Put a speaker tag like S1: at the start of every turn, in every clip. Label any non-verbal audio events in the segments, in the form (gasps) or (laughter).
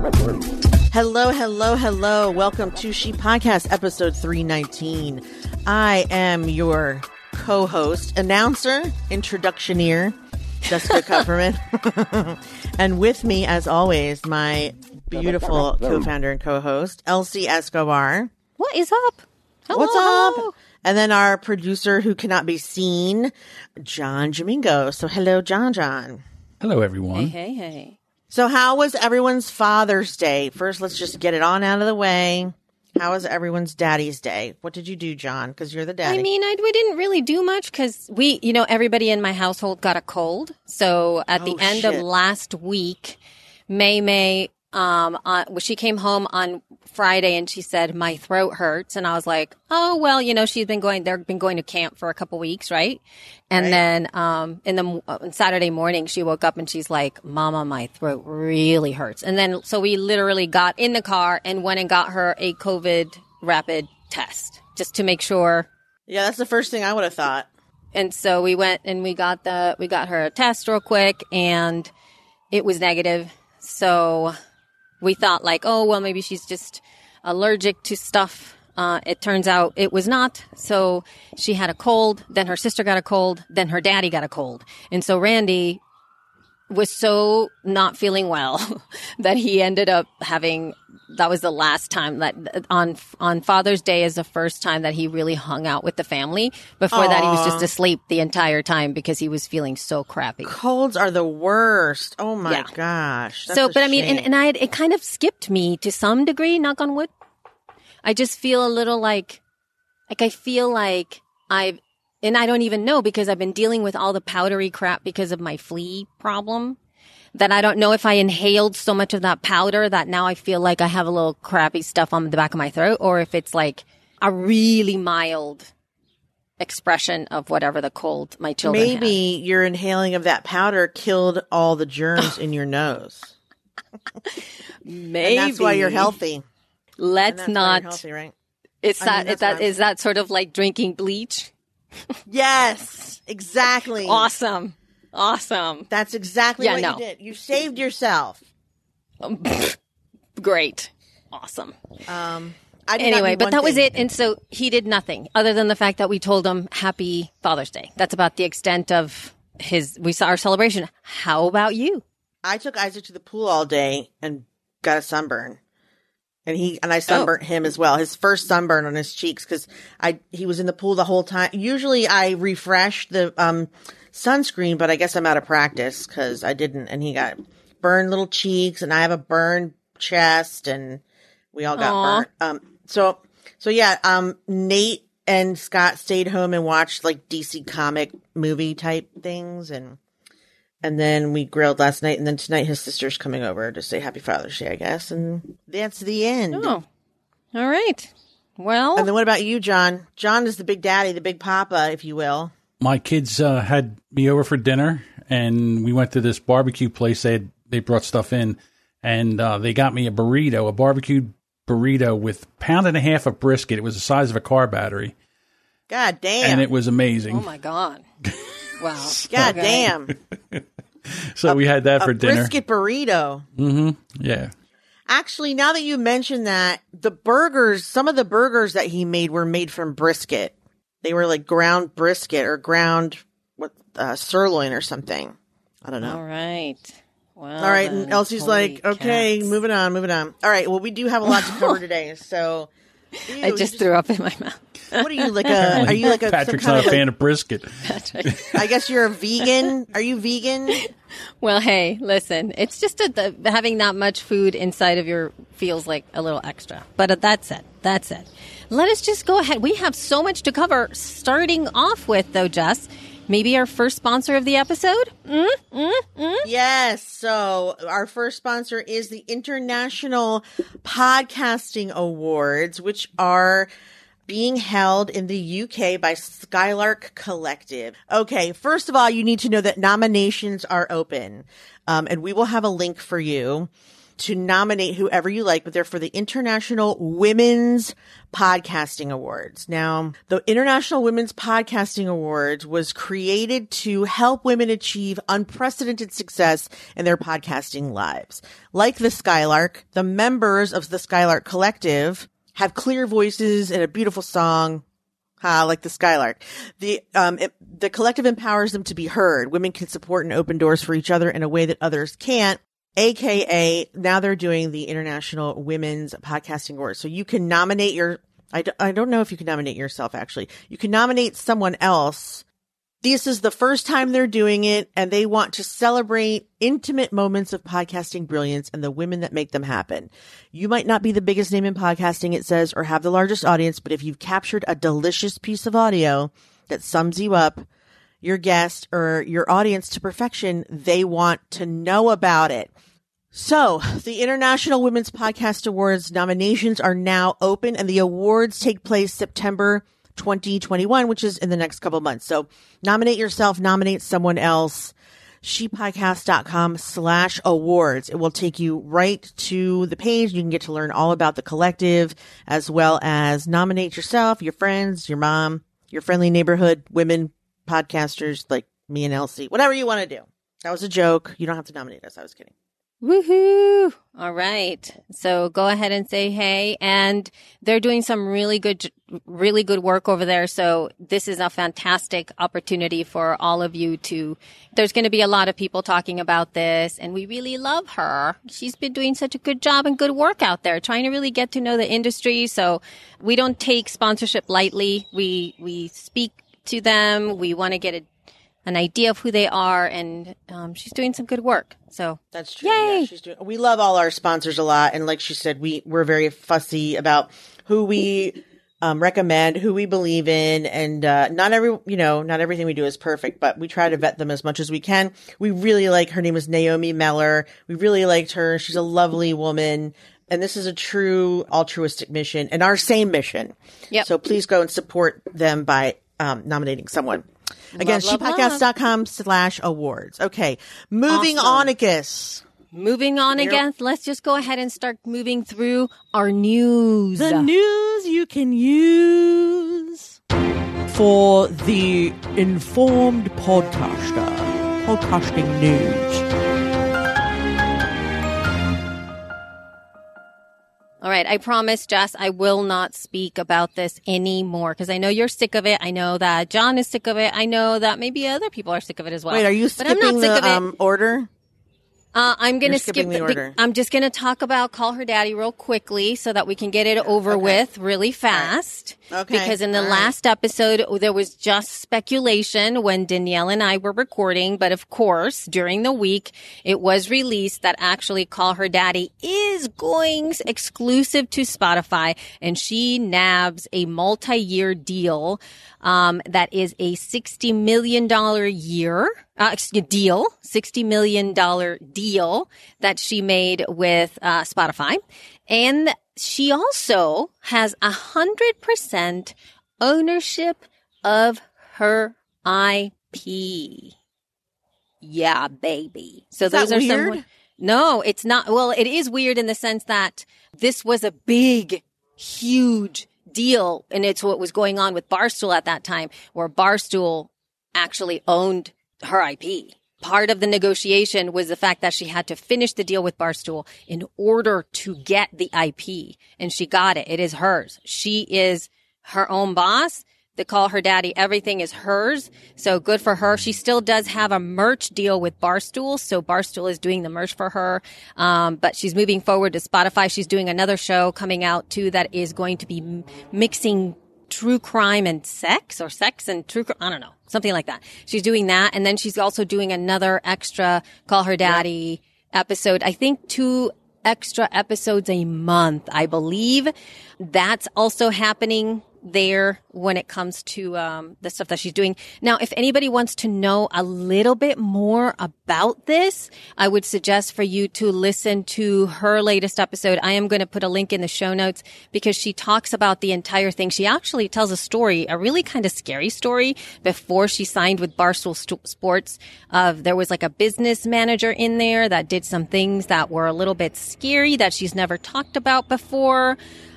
S1: Hello, hello, hello. Welcome to She Podcast, episode 319. I am your co host, announcer, introductioneer, Jessica Kupferman. (laughs) and with me, as always, my beautiful co founder and co host, Elsie Escobar.
S2: What is up? Hello,
S1: What's
S2: hello.
S1: up? And then our producer who cannot be seen, John Jamingo. So, hello, John John.
S3: Hello, everyone.
S2: Hey, hey, hey.
S1: So, how was everyone's Father's Day? First, let's just get it on out of the way. How was everyone's Daddy's Day? What did you do, John? Because you're the daddy.
S2: I mean, I, we didn't really do much because we, you know, everybody in my household got a cold. So at the
S1: Oh,
S2: end
S1: shit.
S2: of last week, May May, um, uh, well, she came home on Friday and she said my throat hurts, and I was like, oh well, you know, she's been going, they've been going to camp for a couple weeks, right? And then, um, in the uh, on Saturday morning, she woke up and she's like, "Mama, my throat really hurts." And then, so we literally got in the car and went and got her a COVID rapid test just to make sure
S1: yeah, that's the first thing I would have thought.
S2: and so we went and we got the we got her a test real quick and it was negative so we thought like oh well maybe she's just allergic to stuff. Uh, it turns out it was not. So she had a cold then her sister got a cold then her daddy got a cold. And so randy was so not feeling well (laughs) that he ended up having that was the last time that on on Father's Day is the first time that he really hung out with the family. Before that, he was just asleep the entire time because he was feeling so crappy.
S1: Colds are the worst. Oh my
S2: Yeah.
S1: gosh.
S2: So, but I mean, and, and I it kind of skipped me to some degree. Knock on wood. I just feel a little like, like I feel like I've, and I don't even know because I've been dealing with all the powdery crap because of my flea problem. That I don't know if I inhaled so much of that powder that now I feel like I have a little crappy stuff on the back of my throat, or if it's like a really mild expression of whatever the cold my children had.
S1: Maybe your inhaling of that powder killed all the germs (laughs) in your nose.
S2: Maybe
S1: And that's why you're healthy.
S2: Let's not.
S1: healthy, right?
S2: It's
S1: I mean,
S2: that,
S1: that's
S2: is that is that sort of like drinking bleach?
S1: Yes, exactly.
S2: Awesome. Awesome.
S1: That's exactly
S2: Yeah,
S1: what
S2: no.
S1: you did. You saved yourself. (laughs)
S2: Great. Awesome.
S1: Um, I did
S2: Anyway, but that was it. And so he did nothing other than the fact that we told him happy Father's Day. That's about the extent of his, we saw our celebration. How about you?
S1: I took Isaac to the pool all day and got a sunburn. And he and I
S2: Oh.
S1: sunburnt him as well. His first sunburn on his cheeks because I he was in the pool the whole time. Usually I refresh the um sunscreen, but I guess I'm out of practice because I didn't. And he got burned little cheeks, and I have a burned chest, and we all got
S2: Aw.
S1: burnt. Um, so so yeah. Um, Nate and Scott stayed home and watched like DC comic movie type things, and and then we grilled last night, and then tonight his sister's coming over to say Happy Father's Day, I guess, and that's the end.
S2: Oh, all right. Well,
S1: And then what about you, John? John is the big daddy, the big papa, if you will.
S3: My kids uh, had me over for dinner, and we went to this barbecue place. They had, they brought stuff in, and uh, they got me a burrito, a barbecued burrito with pound and a half of brisket. It was the size of a car battery,
S1: God damn.
S3: and it was amazing.
S2: oh my God. (laughs) Wow. (laughs)
S1: God
S2: Okay.
S1: damn. (laughs)
S3: so we had that for dinner.
S1: brisket burrito. Mm-hmm.
S3: Yeah,
S1: Actually, now that you mention that, the burgers, some of the burgers that he made were made from brisket. They were like ground brisket or ground what uh, sirloin or something. I don't know.
S2: All right. Well,
S1: All right,
S2: then,
S1: and Elsie's
S2: holy
S1: like, okay,
S2: cats.
S1: moving on, moving on. All right, well, we do have a lot to cover (laughs) today, so. Ew,
S2: I just threw up in my mouth.
S1: What are you like a? (laughs) Are you like a?
S3: Patrick's not a fan of brisket.
S1: like- I guess you're a vegan. Are you vegan?
S2: Well, hey, listen, it's just a, the, having that much food inside of your feels like a little extra. But uh, that's it. That's it. Let us just go ahead. We have so much to cover. Starting off with, though, Jess, maybe our first sponsor of the episode. Mm, mm, mm.
S1: Yes. So our first sponsor is the International Podcasting Awards, which are being held in the UK by Skylark Collective. Okay. First of all, you need to know that nominations are open. Um, and we will have a link for you to nominate whoever you like, but they're for the International Women's Podcasting Awards. Now, the International Women's Podcasting Awards was created to help women achieve unprecedented success in their podcasting lives. Like the Skylark, the members of the Skylark Collective have clear voices and a beautiful song. Like the Skylark. The, um, it, the collective empowers them to be heard. Women can support and open doors for each other in a way that others can't. AKA now they're doing the International Women's Podcasting Awards. So you can nominate your, I d- I don't know if you can nominate yourself actually. You can nominate someone else. This is the first time they're doing it and they want to celebrate intimate moments of podcasting brilliance and the women that make them happen. You might not be the biggest name in podcasting, it says, or have the largest audience, but if you've captured a delicious piece of audio that sums you up, your guest or your audience to perfection, they want to know about it. So the International Women's Podcast Awards nominations are now open and the awards take place September 2021, which is in the next couple months. So nominate yourself, nominate someone else. Shepodcast.com slash awards. It will take you right to the page. You can get to learn all about the collective as well as nominate yourself, your friends, your mom, your friendly neighborhood women podcasters like me and Elsie, whatever you want to do. That was a joke. You don't have to nominate us. I was kidding.
S2: Woohoo! All right. So go ahead and say hey. And they're doing some really good, really good work over there. So this is a fantastic opportunity for all of you to, there's going to be a lot of people talking about this and we really love her. She's been doing such a good job and good work out there, trying to really get to know the industry. So we don't take sponsorship lightly. We, we speak to them. We want to get a an idea of who they are, and um, she's doing some good work. So
S1: That's true.
S2: Yay!
S1: Yeah, she's doing. We love all our sponsors a lot, and like she said, we we're very fussy about who we um, recommend, who we believe in, and uh, not every you know not everything we do is perfect, but we try to vet them as much as we can. We really like her name is Naomi Meller. We really liked her. She's a lovely woman. And this is a true altruistic mission and our same mission.
S2: Yep.
S1: So please go and support them by um, nominating someone. Again, shepodcast.com slash awards. Okay. Moving
S2: Awesome.
S1: on, August.
S2: moving on again, let's just go ahead and start moving through our news.
S1: The news you can use for the informed podcaster. Podcasting news.
S2: All right. I promise, Jess, I will not speak about this anymore because I know you're sick of it. I know that John is sick of it. I know that maybe other people are sick of it as well.
S1: Wait, are you
S2: But I'm not sick of
S1: the
S2: it.
S1: um, order?
S2: Uh, I'm going to skip
S1: the
S2: the,
S1: order.
S2: I'm just going to talk about Call Her Daddy real quickly so that we can get it over with really fast.
S1: Okay.
S2: Because in the
S1: All right.
S2: last episode, there was just speculation when Danielle and I were recording. But of course, during the week, it was released that actually Call Her Daddy is going exclusive to Spotify and she nabs a multi-year deal um, that is a $60 million year, uh, deal, $60 million deal that she made with uh, Spotify. And she also has a hundred percent ownership of her IP. Yeah, baby. So
S1: Is
S2: those are
S1: weird?
S2: some. No, it's not. Well, it is weird in the sense that this was a big, huge deal, and it's what was going on with Barstool at that time, where Barstool actually owned her IP. Part of the negotiation was the fact that she had to finish the deal with Barstool in order to get the IP, and she got it. It is hers. She is her own boss. They call her daddy. Everything is hers. So good for her. She still does have a merch deal with Barstool. So Barstool is doing the merch for her. Um, but she's moving forward to Spotify. She's doing another show coming out too that is going to be m- mixing true crime and sex or sex and true crime. I don't know. Something like that. She's doing that. And then she's also doing another extra call her daddy episode. I think two extra episodes a month, I believe. That's also happening there when it comes to um, the stuff that she's doing. Now, if anybody wants to know a little bit more about this, I would suggest for you to listen to her latest episode. I am going to put a link in the show notes because she talks about the entire thing. She actually tells a story, a really kind of scary story before she signed with Barstool St- Sports. Of there was like a business manager in there that did some things that were a little bit scary that she's never talked about before.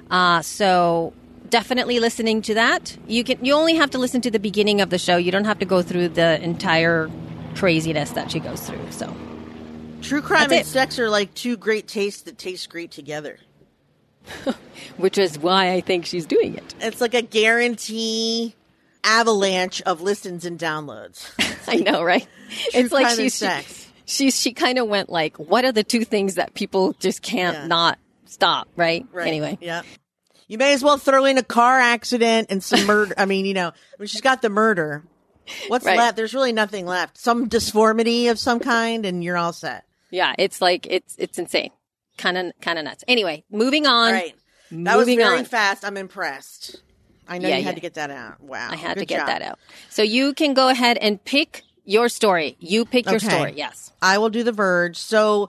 S2: Uh, so definitely listening to that. You can you only have to listen to the beginning of the show. You don't have to go through the entire craziness that she goes through. So
S1: True crime
S2: That's
S1: and
S2: it.
S1: sex are like two great tastes that taste great together. (laughs)
S2: which is why I think she's doing it.
S1: It's like a guarantee avalanche of listens and downloads. (laughs)
S2: I know, right? it's
S1: crime
S2: like
S1: and
S2: she's
S1: sex.
S2: she she kind of went like, what are the two things that people just can't
S1: Yeah.
S2: not stop, right?
S1: Right.
S2: Anyway,
S1: Yeah. You may as well throw in a car accident and some murder. (laughs) I mean, you know, when she's got the murder, what's
S2: Right.
S1: left? There's really nothing left. Some disformity of some kind, and you're all set.
S2: yeah, it's like it's it's insane, kind of kind of nuts. Anyway, moving on.
S1: Right. That was
S2: Moving
S1: very
S2: on.
S1: fast. I'm impressed. I know
S2: Yeah,
S1: you had
S2: yeah.
S1: to get that out. Wow.
S2: I had
S1: Good
S2: to get
S1: job.
S2: that out. So you can go ahead and pick your story. You pick your
S1: Okay.
S2: story. Yes.
S1: I will do the Verge. So,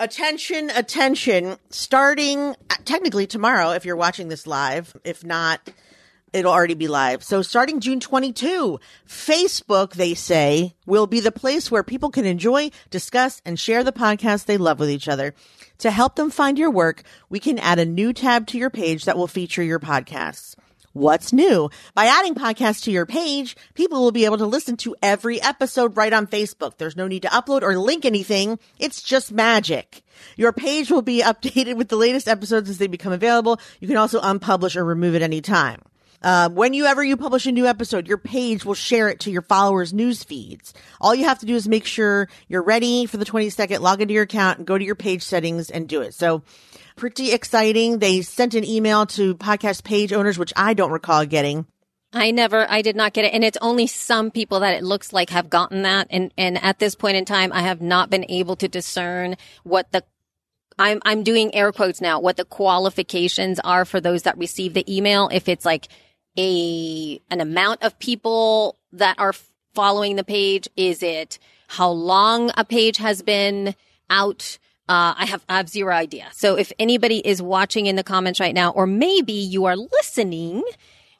S1: attention, attention. Starting uh, technically tomorrow, if you're watching this live. If not, it'll already be live. So, starting June 22, Facebook, they say, will be the place where people can enjoy, discuss, and share the podcast they love with each other. To help them find your work, we can add a new tab to your page that will feature your podcasts. What's new? By adding podcasts to your page, people will be able to listen to every episode right on Facebook. There's no need to upload or link anything. It's just magic. Your page will be (laughs) updated with the latest episodes as they become available. You can also unpublish or remove at any time. Uh, whenever you publish a new episode, your page will share it to your followers' news feeds. All you have to do is make sure you're ready for the 20 second, log into your account and go to your page settings and do it. So pretty exciting. They sent an email to podcast page owners, which I don't recall getting.
S2: I never, I did not get it. And it's only some people that it looks like have gotten that. And, and at this point in time, I have not been able to discern what the, I'm, I'm doing air quotes now, what the qualifications are for those that receive the email. If it's like a, an amount of people that are following the page. Is it how long a page has been out? Uh, I have, I have zero idea. So if anybody is watching in the comments right now, or maybe you are listening,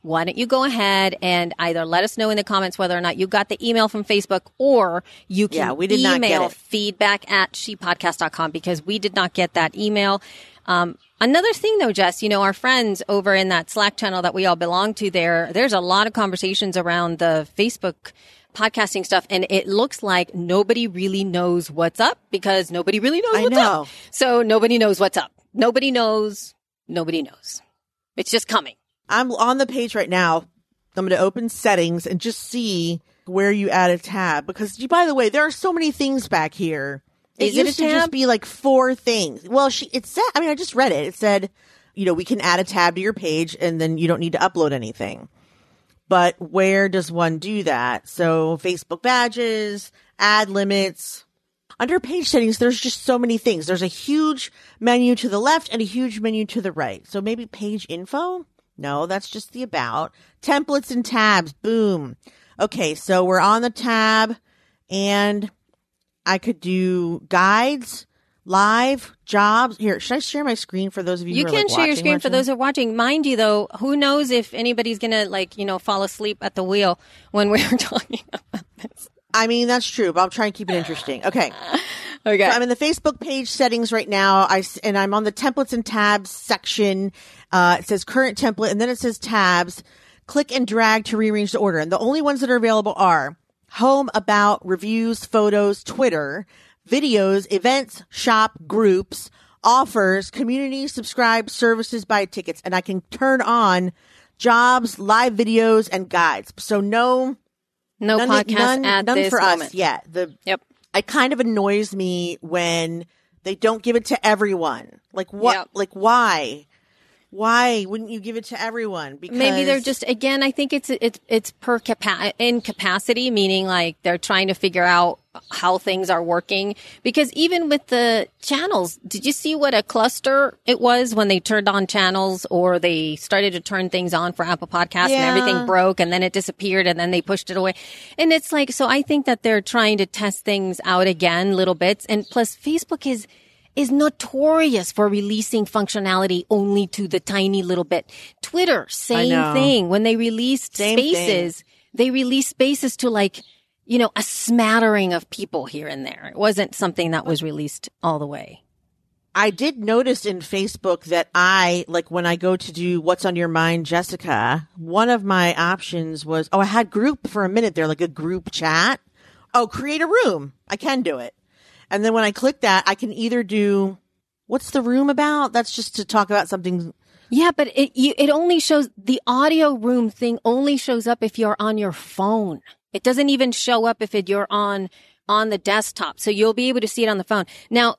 S2: why don't you go ahead and either let us know in the comments whether or not you got the email from Facebook or you can
S1: Yeah, we did
S2: email feedback at shepodcast.com because we did not get that email. Um, another thing though, Jess, you know, our friends over in that Slack channel that we all belong to there, there's a lot of conversations around the Facebook podcasting stuff and it looks like nobody really knows what's up because nobody really knows
S1: I
S2: what's
S1: know.
S2: up. So nobody knows what's up. Nobody knows. Nobody knows. It's just coming.
S1: I'm on the page right now. I'm going to open settings and just see where you add a tab because, you, by the way, there are so many things back here.
S2: Is
S1: it
S2: it
S1: used to just be like four things. Well, she it said. I mean, I just read it. It said, you know, we can add a tab to your page, and then you don't need to upload anything. But where does one do that? So Facebook badges, ad limits. Under page settings, there's just so many things. There's a huge menu to the left and a huge menu to the right. So maybe page info? No, that's just the about. Templates and tabs. Boom. Okay, so we're on the tab and I could do guides, live, jobs. Here, should I share my screen for those of you
S2: You
S1: who are,
S2: can
S1: like,
S2: share your
S1: watching,
S2: screen for those who are watching. Mind you, though, who knows if anybody's gonna like you know fall asleep at the wheel when we're (laughs) talking about this.
S1: I mean, that's true, but I'll try and keep it interesting. Okay. (sighs)
S2: Okay.
S1: So I'm in the Facebook page settings right now. I, and I'm on the templates and tabs section. Uh, it says current template, and then it says tabs. Click and drag to rearrange the order, and the only ones that are available are home, about, reviews, photos, Twitter, videos, events, shop, groups, offers, community, subscribe, services, buy tickets, and I can turn on jobs, live videos, and guides. So no,
S2: no
S1: none,
S2: podcast
S1: none,
S2: at
S1: none
S2: this
S1: for
S2: moment.
S1: us yet. The
S2: Yep.
S1: it kind of annoys me when they don't give it to everyone. Like what?
S2: Yep.
S1: Like why? Why wouldn't you give it to everyone? Because
S2: Maybe they're just again. I think it's it's it's per capa- in capacity, meaning like they're trying to figure out how things are working. Because even with the channels, did you see what a cluster it was when they turned on channels or they started to turn things on for Apple Podcasts
S1: Yeah.
S2: and everything broke and then it disappeared and then they pushed it away. And it's like so. I think that they're trying to test things out again, little bits. And plus, Facebook is is notorious for releasing functionality only to the tiny little bit. Twitter, same thing. When they released
S1: Same thing.
S2: spaces, they released spaces to like, you know, a smattering of people here and there. It wasn't something that was released all the way.
S1: I did notice in Facebook that I, like when I go to do what's on your mind, Jessica, one of my options was, oh, I had group for a minute there, like a group chat. Oh, create a room. I can do it. And then when I click that, I can either do, what's the room about? That's just to talk about something.
S2: Yeah, but it you, it only shows the audio room thing only shows up if you're on your phone. It doesn't even show up if it, you're on on the desktop. So you'll be able to see it on the phone. Now,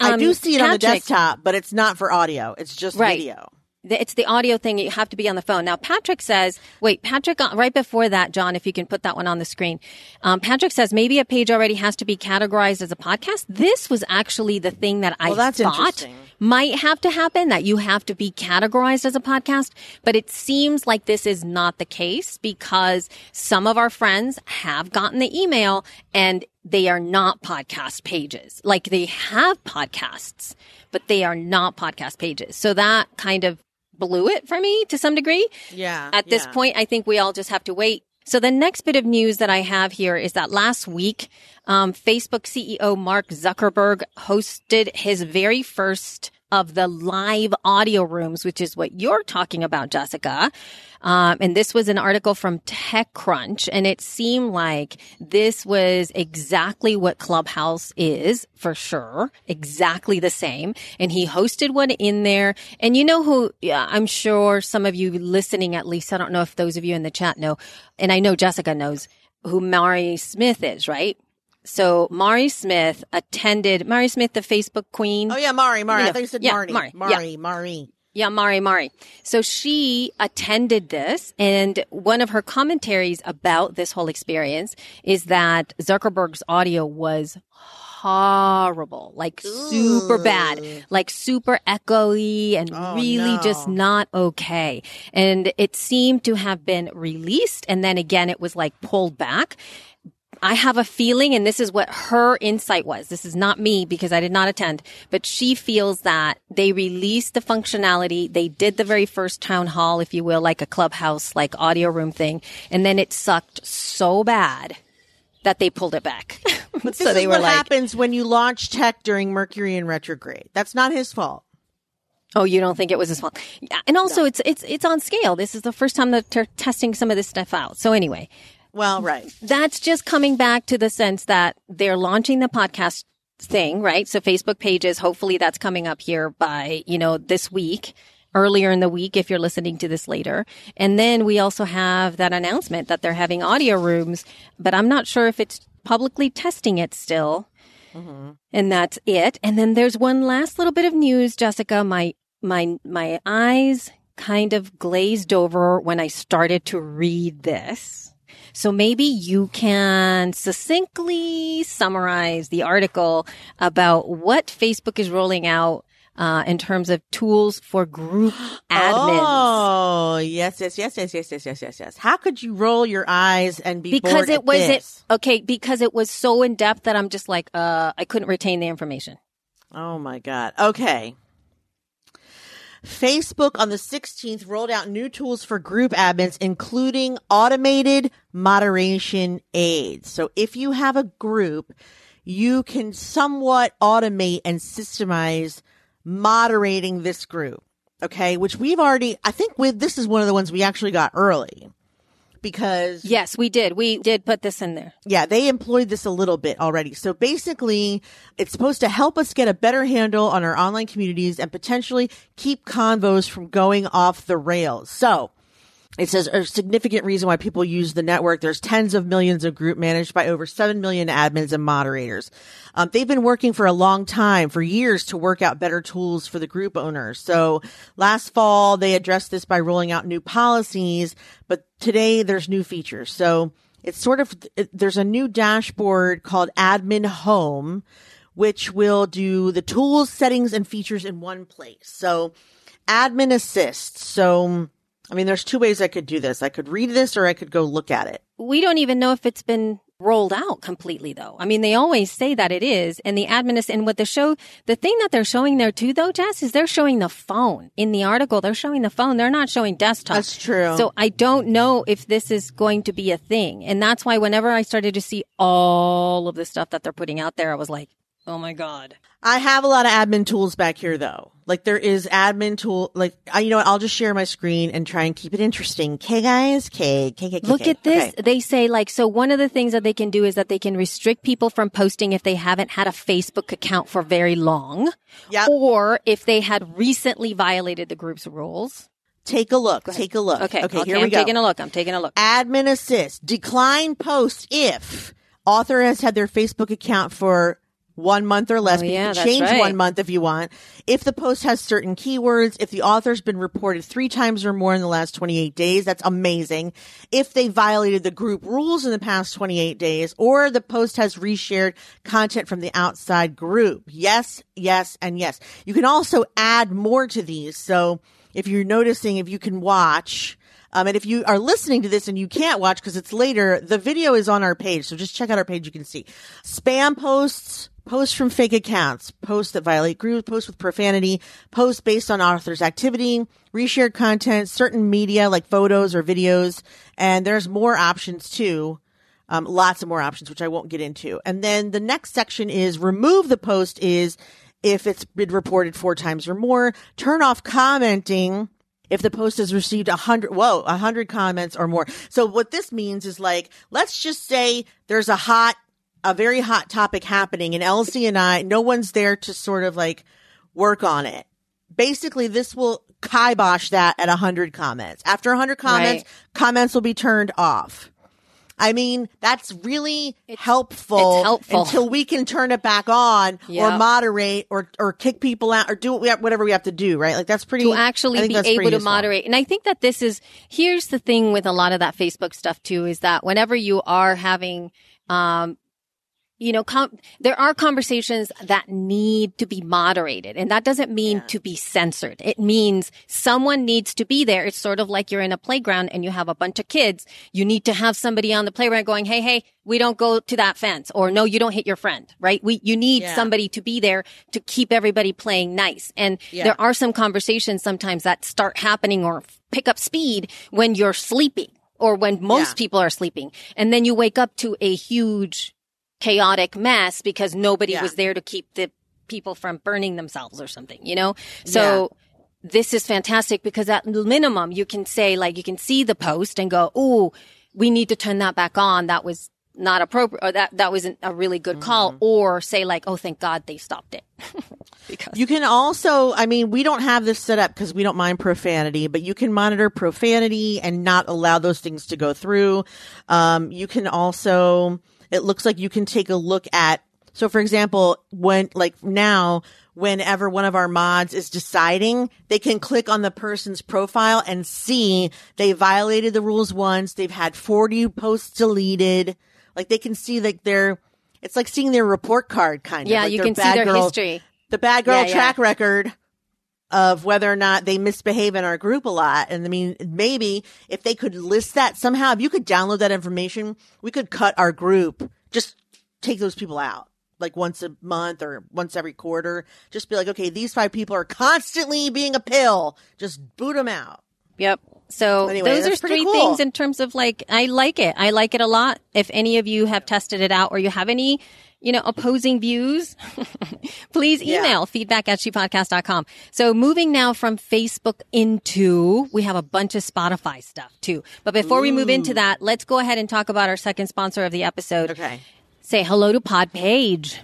S1: I
S2: um,
S1: do see it on the desktop, but it's not for audio. It's just
S2: Right.
S1: video.
S2: It's the audio thing. You have to be on the phone. Now, Patrick says, wait, Patrick, uh, right before that, John, if you can put that one on the screen. Um, Patrick says maybe a page already has to be categorized as a podcast. This was actually the thing that I
S1: Well,
S2: thought might have to happen, that you have to be categorized as a podcast. But it seems like this is not the case because some of our friends have gotten the email and they are not podcast pages. Like they have podcasts, but they are not podcast pages. So that kind of blew it for me to some degree.
S1: Yeah,
S2: At this
S1: yeah.
S2: point, I think we all just have to wait. So the next bit of news that I have here is that last week, um, Facebook CEO Mark Zuckerberg hosted his very first of the live audio rooms, which is what you're talking about, Jessica. Um, and this was an article from TechCrunch, and it seemed like this was exactly what Clubhouse is for sure, exactly the same. And he hosted one in there. And you know who? Yeah, I'm sure some of you listening, at least, I don't know if those of you in the chat know, and I know Jessica knows who Mari Smith is, right? So Mari Smith attended Mari Smith, the Facebook queen.
S1: Oh yeah, Mari, Mari. I
S2: Yeah.
S1: thought you said
S2: Yeah,
S1: Marty.
S2: Mari.
S1: Mari, Mari.
S2: Yeah, Mari Mari. So she attended this and one of her commentaries about this whole experience is that Zuckerberg's audio was horrible, like super bad, like super echoey and
S1: Oh,
S2: really
S1: no.
S2: just not okay. And it seemed to have been released and then again it was like pulled back. I have a feeling, and this is what her insight was. This is not me because I did not attend, but she feels that they released the functionality. They did the very first town hall, if you will, like a clubhouse, like audio room thing. And then it sucked so bad that they pulled it back. (laughs)
S1: This
S2: so
S1: is
S2: they were
S1: what
S2: like,
S1: happens when you launch tech during Mercury in retrograde. That's not his fault.
S2: Oh, you don't think it was his fault? Yeah. And also it's, it's, it's on scale. This is the first time that they're testing some of this stuff out. So anyway,
S1: Well, right.
S2: that's just coming back to the sense that they're launching the podcast thing, right? So Facebook pages, hopefully that's coming up here by, you know, this week, earlier in the week if you're listening to this later. And then we also have that announcement that they're having audio rooms, but I'm not sure if it's publicly testing it still. Mm-hmm. And that's it. And then there's one last little bit of news, Jessica. My, my, my eyes kind of glazed over when I started to read this. So maybe you can succinctly summarize the article about what Facebook is rolling out uh, in terms of tools for group (gasps) admins.
S1: Oh, yes, yes, yes, yes, yes, yes, yes, yes, yes. How could you roll your eyes and be
S2: because
S1: bored
S2: it was
S1: this?
S2: it okay because it was so in depth that I'm just like uh I couldn't retain the information.
S1: Oh my God. Okay. Facebook on the 16th rolled out new tools for group admins, including automated moderation aids. So if you have a group, you can somewhat automate and systemize moderating this group. Okay. Which we've already, I think with, this is one of the ones we actually got early because
S2: Yes, we did. We did put this in there.
S1: yeah, they employed this a little bit already. So basically, it's supposed to help us get a better handle on our online communities and potentially keep convos from going off the rails. So It says a significant reason why people use the network. There's tens of millions of group managed by over 7 million admins and moderators. Um, they've been working for a long time, for years to work out better tools for the group owners. So last fall, they addressed this by rolling out new policies, but today there's new features. So it's sort of, it, there's a new dashboard called admin home, which will do the tools, settings, and features in one place. So admin assist. So, I mean, there's two ways I could do this. I could read this or I could go look at it.
S2: We don't even know if it's been rolled out completely though. I mean, they always say that it is and the admin and what the show, the thing that they're showing there too though, Jess, is they're showing the phone in the article. They're showing the phone. They're not showing desktop.
S1: That's true.
S2: So I don't know if this is going to be a thing. And that's why whenever I started to see all of the stuff that they're putting out there, I was like, Oh my God.
S1: I have a lot of admin tools back here though. Like there is admin tool, like, I, you know what? I'll just share my screen and try and keep it interesting. Okay, guys? Okay, okay, okay.
S2: Look
S1: okay.
S2: at this.
S1: Okay.
S2: They say like, so one of the things that they can do is that they can restrict people from posting if they haven't had a Facebook account for very long.
S1: Yep.
S2: Or if they had recently violated the group's rules.
S1: Take a look. Take a look.
S2: Okay.
S1: Okay, here
S2: I'm
S1: we go.
S2: taking a look. I'm taking a look.
S1: admin assist, decline post if author has had their Facebook account for one month or less.
S2: Oh,
S1: but
S2: yeah,
S1: you can change
S2: right.
S1: one month if you want. If the post has certain keywords, if the author's been reported three times or more in the last 28 days, that's amazing. If they violated the group rules in the past 28 days, or the post has reshared content from the outside group. Yes, yes, and yes. You can also add more to these. So if you're noticing, if you can watch, um, and if you are listening to this and you can't watch because it's later, the video is on our page. So just check out our page. You can see spam posts, posts from fake accounts, posts that violate groups, posts with profanity, posts based on author's activity, reshared content, certain media like photos or videos. And there's more options too. Um, lots of more options, which I won't get into. And then the next section is remove the post is if it's been reported four times or more, turn off commenting if the post has received a hundred, whoa, a hundred comments or more. So what this means is like, let's just say there's a hot, a very hot topic happening and Elsie and I, no one's there to sort of like work on it. Basically, this will kibosh that at a hundred comments. After a hundred comments,
S2: Right.
S1: comments will be turned off. I mean, that's really helpful,
S2: it's helpful.
S1: until we can turn it back on or moderate or, or kick people out or do what we have, whatever we have to do, right? Like that's pretty,
S2: to actually be able to moderate. And I think that this is, here's the thing with a lot of that Facebook stuff too, is that whenever you are having, um, you know, com- there are conversations that need to be moderated. And that doesn't mean to be censored. It means someone needs to be there. It's sort of like you're in a playground and you have a bunch of kids. You need to have somebody on the playground going, Hey, hey, we don't go to that fence or no, you don't hit your friend, right? We, you need
S1: Yeah.
S2: somebody to be there to keep everybody playing nice. And
S1: Yeah.
S2: there are some conversations sometimes that start happening or pick up speed when you're sleeping or when most
S1: Yeah.
S2: people are sleeping. And then you wake up to a huge chaotic mess because nobody
S1: Yeah.
S2: was there to keep the people from burning themselves or something, you know? So this is fantastic because at minimum you can say like you can see the post and go, "Oh, we need to turn that back on. That was not appropriate or that that wasn't a really good call." Or say like, "Oh, thank God they stopped it." (laughs) because
S1: You can also, I mean, we don't have this set up because we don't mind profanity, but you can monitor profanity and not allow those things to go through. Um, you can also, it looks like you can take a look at, so for example, when, like now, whenever one of our mods is deciding, they can click on the person's profile and see they violated the rules once, they've had 40 posts deleted. Like they can see like their, it's like seeing their report card kind of.
S2: yeah,
S1: like
S2: you can see their
S1: girl-
S2: history.
S1: the bad girl
S2: Yeah, yeah.
S1: track record of whether or not they misbehave in our group a lot. And I mean, maybe if they could list that somehow, if you could download that information, we could cut our group, just take those people out. Like once a month or once every quarter, just be like, okay, these five people are constantly being a pill. Just boot them out.
S2: Yep. So
S1: Anyway,
S2: those are three
S1: cool.
S2: things in terms of like, I like it. I like it a lot. If any of you have tested it out or you have any, you know, opposing views, (laughs) please
S1: Yeah.
S2: email feedback at shepodcast.com. So moving now from Facebook into, we have a bunch of Spotify stuff too. But before we move into that, let's go ahead and talk about our second sponsor of the episode.
S1: Okay.
S2: Say hello to Podpage.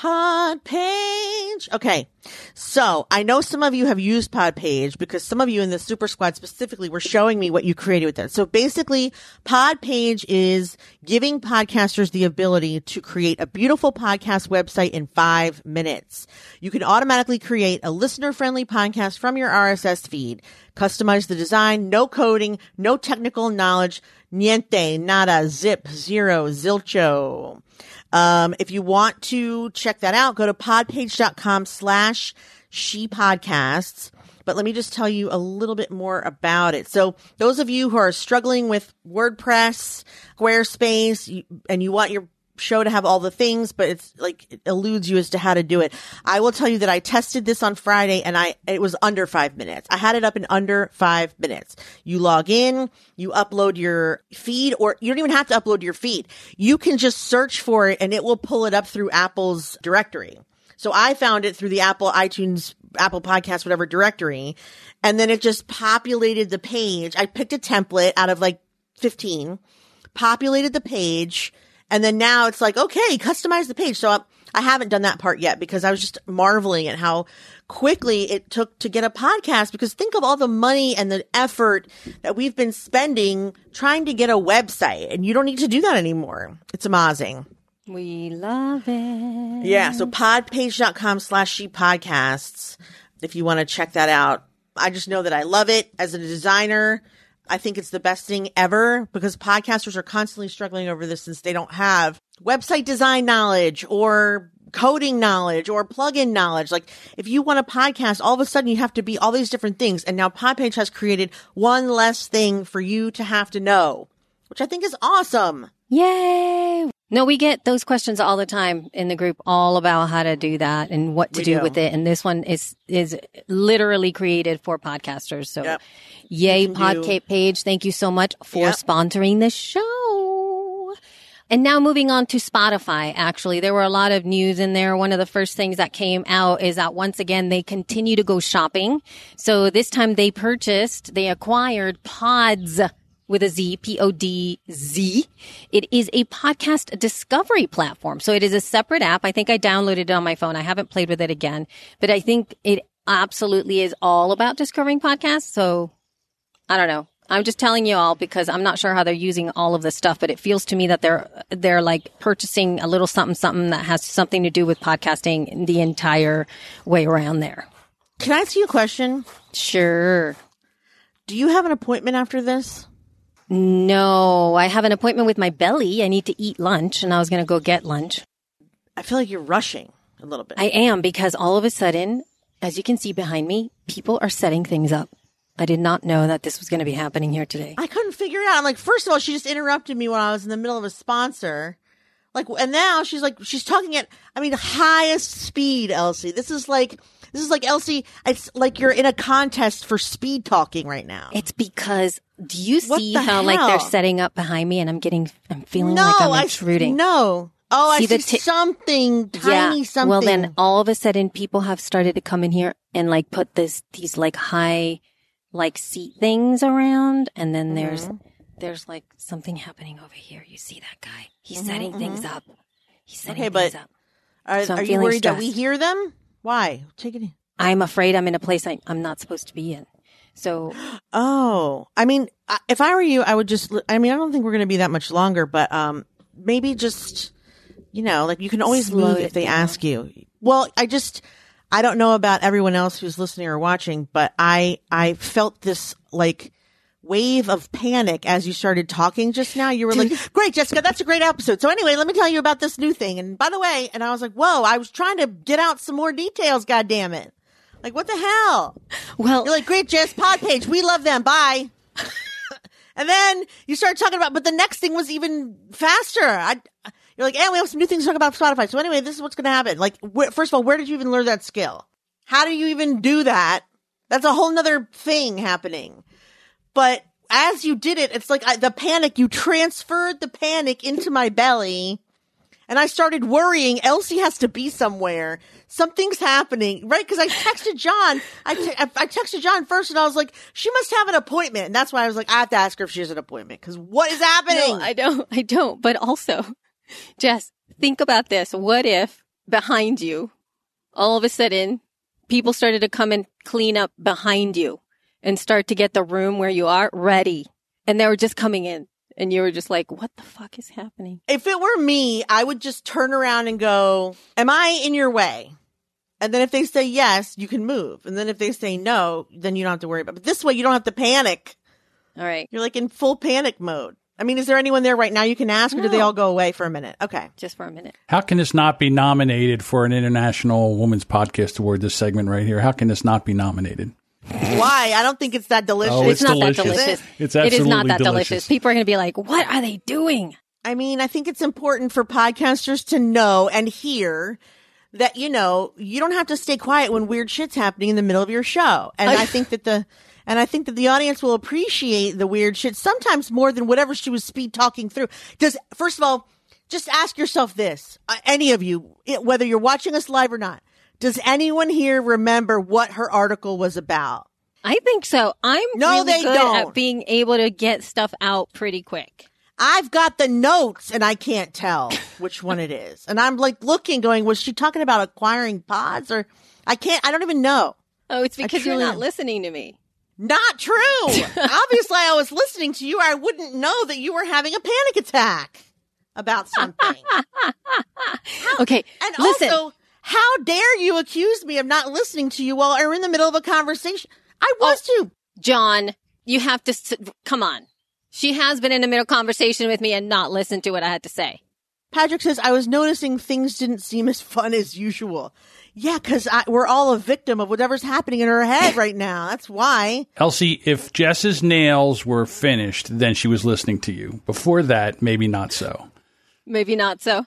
S1: Podpage. Okay. So I know some of you have used Podpage because some of you in the Super Squad specifically were showing me what you created with that. So basically, Podpage is giving podcasters the ability to create a beautiful podcast website in five minutes. You can automatically create a listener friendly podcast from your RSS feed, customize the design, no coding, no technical knowledge, niente, nada, zip, zero, zilcho. Um, if you want to check that out, go to podpage.com slash she podcasts. But let me just tell you a little bit more about it. So those of you who are struggling with WordPress, Squarespace, and you want your show to have all the things, but it's like it eludes you as to how to do it. I will tell you that I tested this on Friday and I, it was under five minutes. I had it up in under five minutes. You log in, you upload your feed or you don't even have to upload your feed. You can just search for it and it will pull it up through Apple's directory. So I found it through the Apple iTunes, Apple podcast, whatever directory. And then it just populated the page. I picked a template out of like 15, populated the page, and then now it's like, okay, customize the page. So I, I haven't done that part yet because I was just marveling at how quickly it took to get a podcast because think of all the money and the effort that we've been spending trying to get a website and you don't need to do that anymore. It's amazing.
S2: We love it.
S1: Yeah. So podpage.com slash she podcasts. If you want to check that out. I just know that I love it as a designer. I think it's the best thing ever because podcasters are constantly struggling over this since they don't have website design knowledge or coding knowledge or plugin knowledge. Like if you want a podcast, all of a sudden you have to be all these different things. And now Podpage has created one less thing for you to have to know, which I think is awesome.
S2: Yay. No, we get those questions all the time in the group, all about how to do that and what to
S1: We
S2: do, with it. And this one is is literally created for podcasters. So,
S1: Yep.
S2: yay, Podcape page! Thank you so much for
S1: Yep.
S2: sponsoring the show. And now moving on to Spotify. Actually, there were a lot of news in there. One of the first things that came out is that once again they continue to go shopping. So this time they purchased, they acquired Pods with a Z, P-O-D-Z. It is a podcast discovery platform. So it is a separate app. I think I downloaded it on my phone. I haven't played with it again, but I think it absolutely is all about discovering podcasts. So I don't know. I'm just telling you all because I'm not sure how they're using all of this stuff, but it feels to me that they're they're like purchasing a little something something that has something to do with podcasting the entire way around there.
S1: Can I ask you a question?
S2: Sure.
S1: Do you have an appointment after this?
S2: No, I have an appointment with my belly. I need to eat lunch and I was going to go get lunch.
S1: I feel like you're rushing a little bit.
S2: I am because all of a sudden, as you can see behind me, people are setting things up. I did not know that this was going to be happening here today.
S1: I couldn't figure it out. I'm like, first of all, she just interrupted me when I was in the middle of a sponsor. Like, and now she's like, she's talking at, I mean, highest speed, Elsie. This is like, this is like, Elsie, it's like you're in a contest for speed talking right now.
S2: It's because do you
S1: What
S2: see
S1: the
S2: how like they're setting up behind me and I'm getting I'm feeling
S1: no,
S2: like I'm
S1: I,
S2: intruding.
S1: no. Oh,
S2: See
S1: I
S2: the
S1: see
S2: ti-
S1: something, tiny something.
S2: Well then all of a sudden people have started to come in here and like put this these like high like seat things around and then there's
S1: Mm-hmm.
S2: there's like something happening over here. You see that guy? He's setting things up. He's setting
S1: Mm-hmm, Okay,
S2: things
S1: but-
S2: up.
S1: are
S2: so
S1: are you worried that we hear them? Why? Take it in.
S2: I'm afraid I'm in a place I, I'm not supposed to be in. So (gasps)
S1: Oh, I mean, if I were you, I would just. I mean, I don't think we're going to be that much longer, but um, maybe just, you know, like you can always move if they
S2: down.
S1: ask you. Well, I just, I don't know about everyone else who's listening or watching, but I, I felt this like wave of panic as you started talking just now. You were like, "Great, Jessica, that's a great episode." So anyway, let me tell you about this new thing. And by the way, and I was like, "Whoa!" I was trying to get out some more details. God damn it! Like, what the hell?
S2: well
S1: You're like, great, Jess, pod page. We love them. Bye. (laughs) and then you start talking about, but the next thing was even faster. I, you're like, and we have some new things to talk about Spotify. So anyway, this is what's going to happen. Like, where, first of all, where did you even learn that skill? How do you even do that? That's a whole nother thing happening. But as you did it, it's like I, the panic, you transferred the panic into my belly. And I started worrying. Elsie has to be somewhere. Something's happening, right? Because I texted John. I te- I texted John first, and I was like, "She must have an appointment." And that's why I was like, "I have to ask her if she has an appointment." Because what is happening?
S2: No, I don't. I don't. But also, Jess, think about this. What if behind you, all of a sudden, people started to come and clean up behind you and start to get the room where you are ready. And they were just coming in. And you were just like, what the fuck is happening?
S1: If it were me, I would just turn around and go, Am I in your way? And then if they say yes, you can move. And then if they say no, then you don't have to worry about it. But this way, you don't have to panic.
S2: All right.
S1: You're like in full panic mode. I mean, is there anyone there right now you can ask, or do they all go away for a minute? Okay.
S2: Just for a minute.
S3: How can this not be nominated for an International Women's Podcast Award? This segment right here. How can this not be nominated?
S1: Why? I don't think it's that delicious.
S3: Oh,
S2: It's,
S3: It's
S2: not
S3: delicious.
S2: that delicious.
S3: It's
S2: it is not that delicious.
S3: delicious.
S2: People are going to be like, what are they doing?
S1: I mean, I think it's important for podcasters to know and hear that, you know, you don't have to stay quiet when weird shit's happening in the middle of your show. And I (laughs) think that the, and I think that the audience will appreciate the weird shit sometimes more than whatever she was speed talking through. Does, first of all, just ask yourself this, uh, any of you, it- whether you're watching us live or not, does anyone here remember what her article was about?
S2: I think so. I'm
S1: No,
S2: really
S1: they
S2: good
S1: don't.
S2: at being able to get stuff out pretty quick.
S1: I've got the notes and I can't tell (laughs) which one it is. And I'm like looking, going, was she talking about acquiring Podz or I can't, I don't even know.
S2: Oh, it's because you're not listening to me.
S1: Not true. (laughs) Obviously, I was listening to you. I wouldn't know that you were having a panic attack about something. (laughs)
S2: Okay.
S1: And
S2: listen.
S1: also, how dare you accuse me of not listening to you while I'm in the middle of a conversation? I oh. was too.
S2: John, you have to s- come on. She has been in a middle conversation with me and not listened to what I had to say.
S1: Patrick says, I was noticing things didn't seem as fun as usual. Yeah, because we're all a victim of whatever's happening in her head right now. That's why.
S3: Elsie, if Jess's nails were finished, then she was listening to you. Before that, maybe not so.
S2: Maybe not so.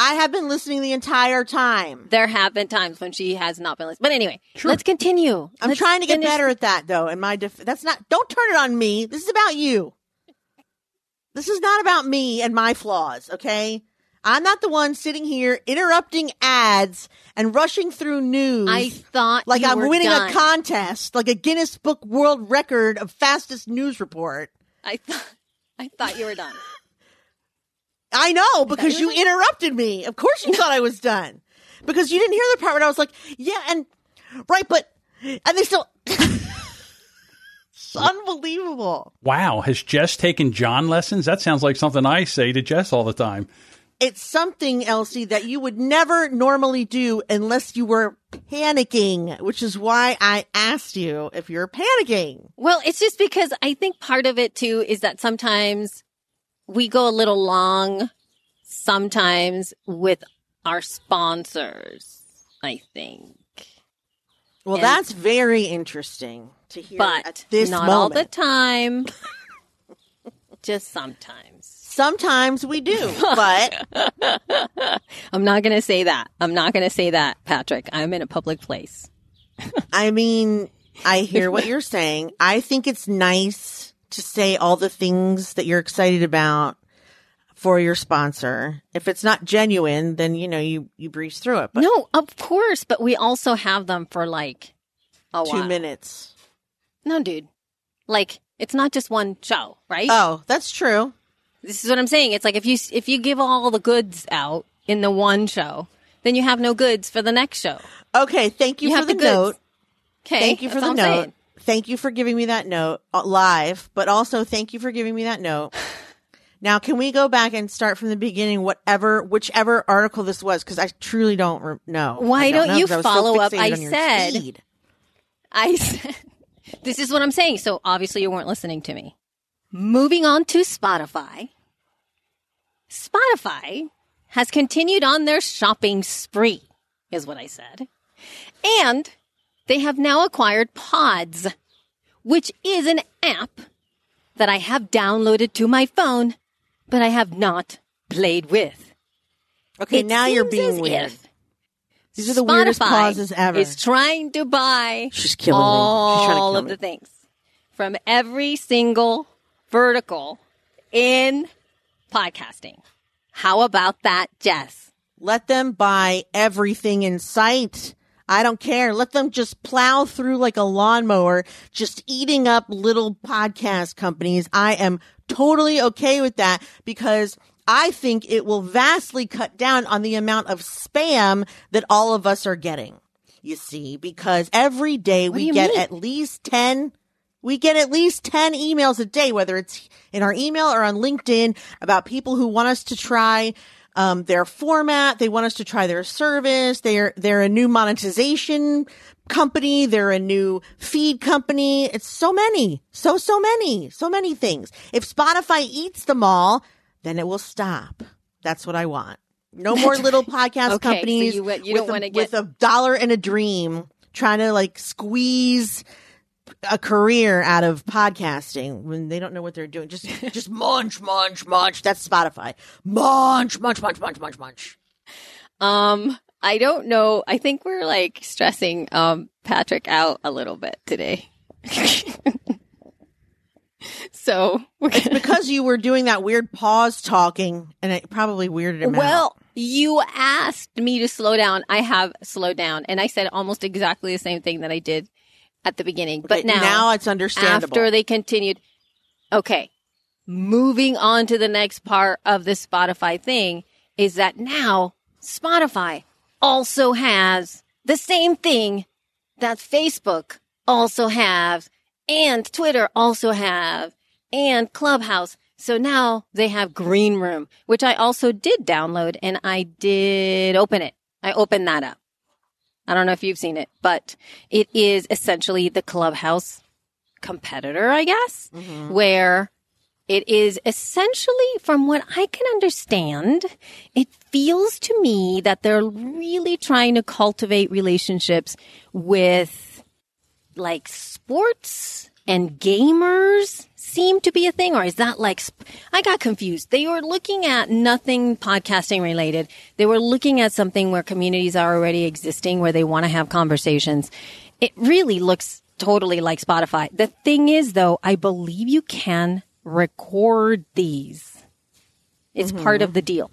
S1: I have been listening the entire time.
S2: There have been times when she has not been listening. But anyway, let's continue.
S1: I'm
S2: Let's
S1: trying to get
S2: finish-
S1: better at that, though. And my def- that's not. Don't turn it on me. This is about you. This is not about me and my flaws. Okay, I'm not the one sitting here interrupting ads and rushing through news.
S2: I thought
S1: like I'm winning
S2: done.
S1: a contest, like a Guinness Book World Record of fastest news report.
S2: I thought I thought you were done. (laughs)
S1: I know because
S2: you
S1: you interrupted me. Of course you thought I was done. Because you didn't hear the part where I was like, yeah, and right, but and they still It's (laughs) unbelievable.
S3: Wow, has Jess taken John lessons? That sounds like something I say to Jess all the time.
S1: It's something, Elsie, that you would never normally do unless you were panicking, which is why I asked you if you're panicking.
S2: Well, it's just because I think part of it too is that sometimes we go a little long sometimes with our sponsors, I think.
S1: Well,
S2: And-
S1: that's very interesting to hear
S2: But
S1: at this
S2: not
S1: moment.
S2: all the time. (laughs) just sometimes.
S1: Sometimes we do, (laughs) but (laughs)
S2: I'm not going to say that. I'm not going to say that, Patrick. I'm in a public place.
S1: I mean, I hear what you're saying. I think it's nice to say all the things that you're excited about for your sponsor. If it's not genuine, then you know you you breeze through it. But
S2: No, of course, but we also have them for like a
S1: two
S2: while.
S1: minutes.
S2: No, dude. Like it's not just one show, right?
S1: Oh, that's true.
S2: This is what I'm saying. It's like if you if you give all the goods out in the one show, then you have no goods for the next show.
S1: Okay, thank you,
S2: You
S1: for the,
S2: goods.
S1: note.
S2: Okay,
S1: Thank you for the note.
S2: saying.
S1: Thank you for giving me that note uh, live, but also thank you for giving me that note. (sighs) Now, can we go back and start from the beginning, whatever, whichever article this was, because I truly don't re- know.
S2: Why
S1: I
S2: don't
S1: know,
S2: you
S1: I so
S2: follow up? I said-
S1: speed.
S2: I (laughs) said, this is what I'm saying. So obviously you weren't listening to me. Moving on to Spotify. Spotify has continued on their shopping spree, is what I said. And they have now acquired Podz, which is an app that I have downloaded to my phone, but I have not played with.
S1: Okay,
S2: It
S1: now you're being weird. These are the weirdest
S2: Spotify
S1: pauses ever.
S2: Is trying to buy
S1: She's killing me.
S2: all
S1: She's trying
S2: of
S1: me.
S2: the things from every single vertical in podcasting. How about that, Jess?
S1: Let them buy everything in sight. I don't care. Let them just plow through like a lawnmower, just eating up little podcast companies. I am totally okay with that because I think it will vastly cut down on the amount of spam that all of us are getting. You see, because every day we get
S2: mean?
S1: at least 10 we get at least 10 emails a day, whether it's in our email or on LinkedIn about people who want us to try um, their format. They want us to try their service. They're, they're a new monetization company. They're a new feed company. It's so many, so, so many, so many things. If Spotify eats them all, then it will stop. That's what I want. No more little podcast
S2: Okay, so
S1: companies
S2: you you
S1: with, a,
S2: wanna
S1: with a dollar and a dream trying to like squeeze a career out of podcasting when they don't know what they're doing. Just (laughs) just munch, munch, munch. That's Spotify. Munch, munch, munch, munch, munch, munch.
S2: Um, I don't know. I think we're like stressing um Patrick out a little bit today. (laughs) so we're gonna,
S1: Because you were doing that weird pause talking, and it probably weirded him out.
S2: well, you asked me to slow down. I have slowed down, and I said almost exactly the same thing that I did at the beginning. But
S1: Okay,
S2: now,
S1: now it's understandable.
S2: after they continued, okay, moving on to the next part of the Spotify thing is that now Spotify also has the same thing that Facebook also has and Twitter also have and Clubhouse. So now they have Green Room, which I also did download and I did open it. I opened that up. I don't know if you've seen it, but it is essentially the Clubhouse competitor, I guess, mm-hmm. where it is essentially, from what I can understand, it feels to me that they're really trying to cultivate relationships with like sports and gamers seem to be a thing or is that like sp- I got confused. They were looking at nothing podcasting related. They were looking at something where communities are already existing where they want to have conversations. It really looks totally like Spotify. The thing is though, I believe you can record these. It's part mm-hmm. of the deal.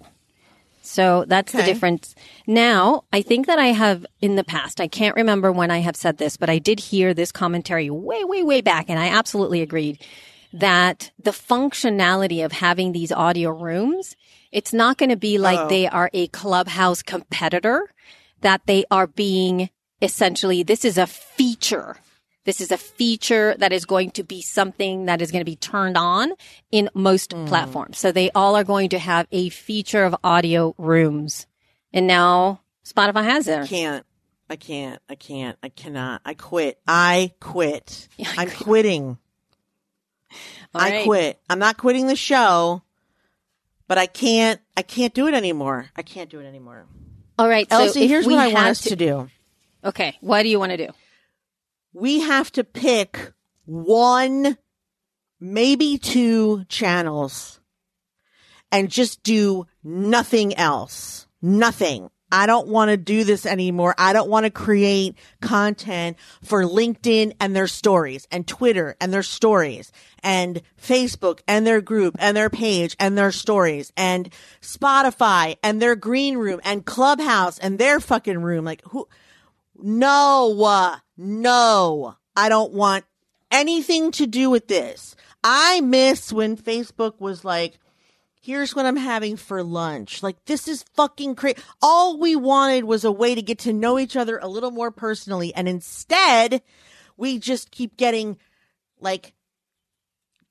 S2: So that's the difference. Now, I think that I have in the past, I can't remember when I have said this, but I did hear this commentary way, way, way back, and I absolutely agreed that the functionality of having these audio rooms, it's not going to be like oh. they are a clubhouse competitor, that they are being essentially, this is a feature. This is a feature that is going to be something that is going to be turned on in most mm. platforms. So they all are going to have a feature of audio rooms. And now Spotify has
S1: it.
S2: I
S1: can't. I can't. I can't. I cannot. I quit. I quit. (laughs)
S2: Yeah, I
S1: I'm quitting. I quit. I'm not quitting the show, but I can't. I can't do it anymore. I can't do it anymore.
S2: All right. So
S1: Elsie,
S2: if
S1: here's what I want
S2: had
S1: us to do.
S2: Okay. What do you want to do?
S1: We have to pick one, maybe two channels and just do nothing else. Nothing. I don't want to do this anymore. I don't want to create content for LinkedIn and their stories and Twitter and their stories and Facebook and their group and their page and their stories and Spotify and their green room and Clubhouse and their fucking room. Like who? No, no, I don't want anything to do with this. I miss when Facebook was like, here's what I'm having for lunch. Like, this is fucking crazy. All we wanted was a way to get to know each other a little more personally. And instead, we just keep getting like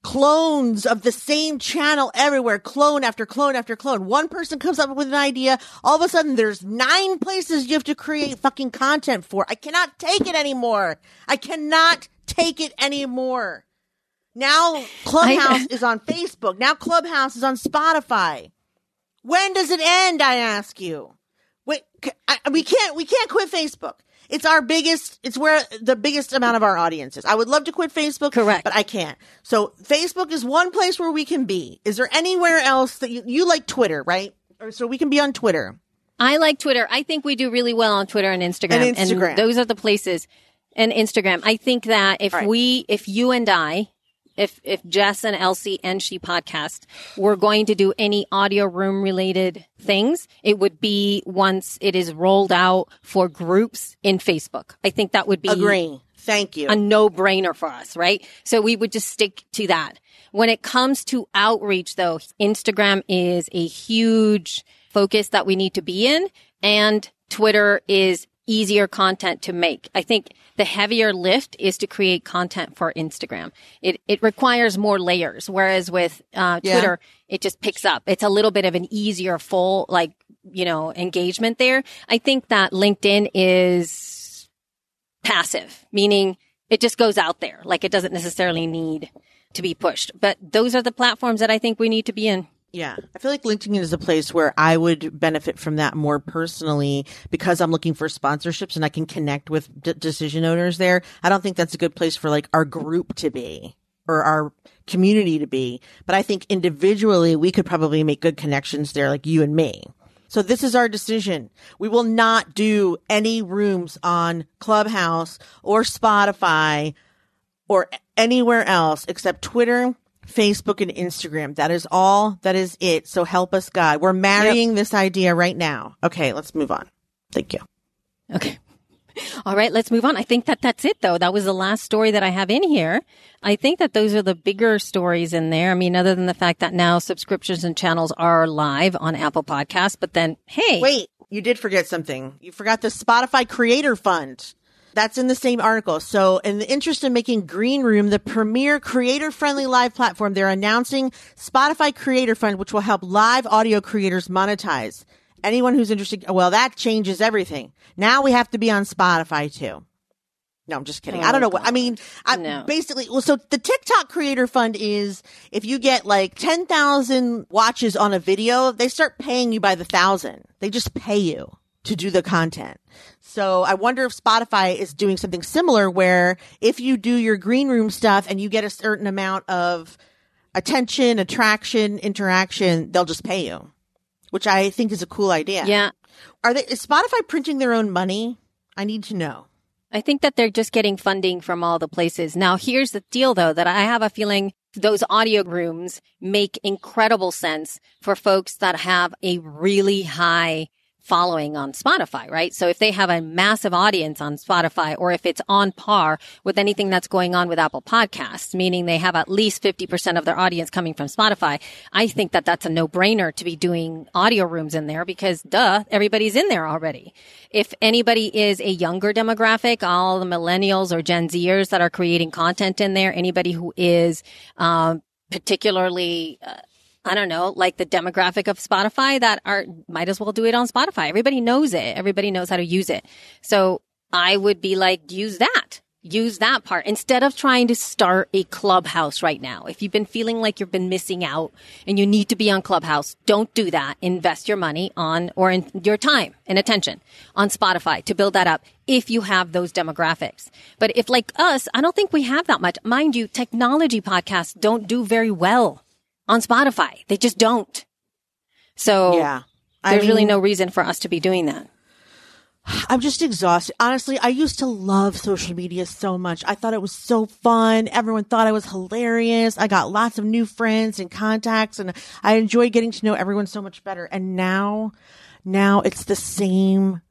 S1: clones of the same channel everywhere, clone after clone after clone. One person comes up with an idea. All of a sudden, there's nine places you have to create fucking content for. I cannot take it anymore. I cannot take it anymore. Now Clubhouse (laughs) is on Facebook. Now Clubhouse is on Spotify. When does it end? I ask you. Wait, I- we can't, we can't quit Facebook. It's our biggest, it's where the biggest amount of our audience is. I would love to quit Facebook.
S2: Correct.
S1: But I can't. So Facebook is one place where we can be. Is there anywhere else that you, you like Twitter, right? Or so we can be on Twitter.
S2: I like Twitter. I think we do really well on Twitter and Instagram.
S1: And Instagram.
S2: those are the places. And Instagram. I think that if
S1: right.
S2: we, if you and I, if, if Jess and Elsie and She podcast were going to do any audio room related things, it would be once it is rolled out for groups in Facebook. I think that would be
S1: Agree. Thank you.
S2: a no brainer for us, right? So we would just stick to that. When it comes to outreach though, Instagram is a huge focus that we need to be in and Twitter is easier content to make. I think the heavier lift is to create content for Instagram. It, it requires more layers. Whereas with, uh,
S1: Yeah.
S2: Twitter, it just picks up. It's a little bit of an easier full, like, you know, engagement there. I think that LinkedIn is passive, meaning it just goes out there. Like it doesn't necessarily need to be pushed. But those are the platforms that I think we need to be in.
S1: Yeah. I feel like LinkedIn is a place where I would benefit from that more personally because I'm looking for sponsorships and I can connect with d- decision owners there. I don't think that's a good place for like our group to be or our community to be. But I think individually we could probably make good connections there, like you and me. So this is our decision. We will not do any rooms on Clubhouse or Spotify or anywhere else except Twitter, Facebook, and Instagram. That is all. That is it. So help us God. We're marrying this idea right now. Okay, let's move on. Thank you.
S2: Okay. (laughs) All right, let's move on. I think that that's it though. That was the last story that I have in here. I think that those are the bigger stories in there. I mean, other than the fact that now subscriptions and channels are live on Apple Podcasts, but then, hey,
S1: Wait, you did forget something. You forgot the Spotify Creator Fund. That's in the same article. So, in the interest of making Green Room the premier creator friendly live platform, they're announcing Spotify Creator Fund, which will help live audio creators monetize. Anyone who's interested, well, that changes everything. Now we have to be on Spotify too. No, I'm just kidding. Oh, I don't know what, I mean, I
S2: No.
S1: basically, well, so the TikTok creator fund is if you get like 10,000 watches on a video, they start paying you by the thousand. They just pay you to do the content. So I wonder if Spotify is doing something similar where if you do your green room stuff and you get a certain amount of attention, attraction, interaction, they'll just pay you, which I think is a cool idea.
S2: yeah,
S1: Are they, is Spotify printing their own money? I need to know.
S2: I think that they're just getting funding from all the places. Now, here's the deal though, that I have a feeling those audio rooms make incredible sense for folks that have a really high following on Spotify, right? So if they have a massive audience on Spotify or if it's on par with anything that's going on with Apple podcasts, meaning they have at least 50% of their audience coming from Spotify, I think that that's a no brainer to be doing audio rooms in there because duh, everybody's in there already. If anybody is a younger demographic, all the millennials or Gen Zers that are creating content in there, anybody who is, um, particularly, uh, I don't know, like the demographic of Spotify that are, might as well do it on Spotify. Everybody knows it. Everybody knows how to use it. So I would be like, use that. Use that part instead of trying to start a clubhouse right now. If you've been feeling like you've been missing out and you need to be on clubhouse, don't do that. Invest your money on or in your time and attention on Spotify to build that up if you have those demographics. But if like us, I don't think we have that much. Mind you, technology podcasts don't do very well on Spotify. They just don't. So
S1: Yeah. I
S2: there's really no reason for us to be doing that.
S1: I'm just exhausted. Honestly, I used to love social media so much. I thought it was so fun. Everyone thought I was hilarious. I got lots of new friends and contacts and I enjoy getting to know everyone so much better. And now, now it's the same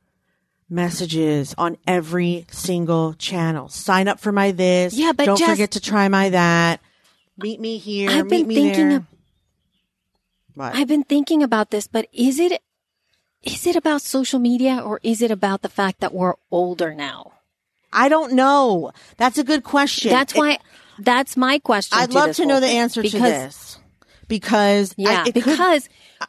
S1: messages on every single channel. Sign up for my this.
S2: Yeah, but
S1: don't forget to try my that. Meet me here.
S2: I've
S1: meet
S2: been
S1: me
S2: thinking
S1: there.
S2: of-
S1: what?
S2: I've been thinking about this, but is it is it about social media or is it about the fact that we're older now?
S1: I don't know. That's a good question.
S2: That's
S1: It-
S2: why that's my question.
S1: I'd
S2: to
S1: love to know the answer to
S2: because,
S1: this because I-
S2: Yeah,
S1: could-
S2: because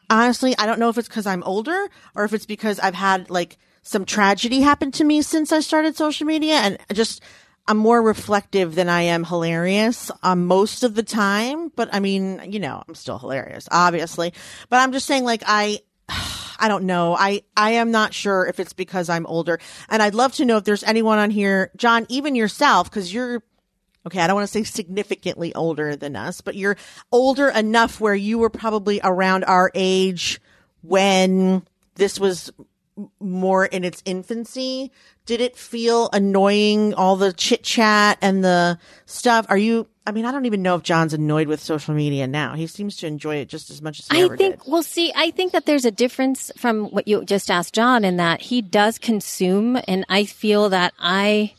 S1: honestly, I don't know if it's because I'm older or if it's because I've had like some tragedy happen to me since I started social media, and I just I'm more reflective than I am hilarious um, most of the time. But I mean, you know, I'm still hilarious, obviously. But I'm just saying, like I. (sighs) I don't know. I, I am not sure if it's because I'm older. And I'd love to know if there's anyone on here, John, even yourself, because you're okay, I don't want to say significantly older than us, but you're older enough where you were probably around our age when this was more in its infancy. Did it feel annoying, all the chit chat and the stuff? Are you, I mean, I don't even know if John's annoyed with social media now. He seems to enjoy it just as much as
S2: I think,
S1: did.
S2: well, see, I think that there's a difference from what you just asked John in that he does consume, and I feel that I